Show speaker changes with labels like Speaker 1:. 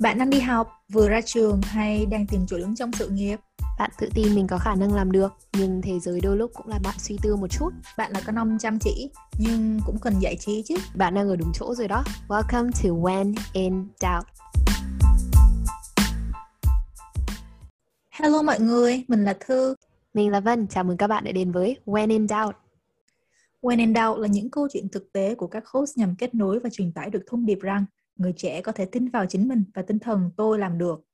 Speaker 1: Bạn đang đi học, vừa ra trường hay đang tìm chỗ đứng trong sự nghiệp?
Speaker 2: Bạn tự tin mình có khả năng làm được, nhưng thế giới đôi lúc cũng là bạn suy tư một chút.
Speaker 1: Bạn là con ông chăm chỉ, nhưng cũng cần giải trí chứ.
Speaker 2: Bạn đang ở đúng chỗ rồi đó. Welcome to When in Doubt.
Speaker 1: Hello mọi người, mình là Thư.
Speaker 2: Mình là Vân, chào mừng các bạn đã đến với When in Doubt.
Speaker 1: When in Doubt là những câu chuyện thực tế của các host nhằm kết nối và truyền tải được thông điệp rằng người trẻ có thể tin vào chính mình và tinh thần tôi làm được.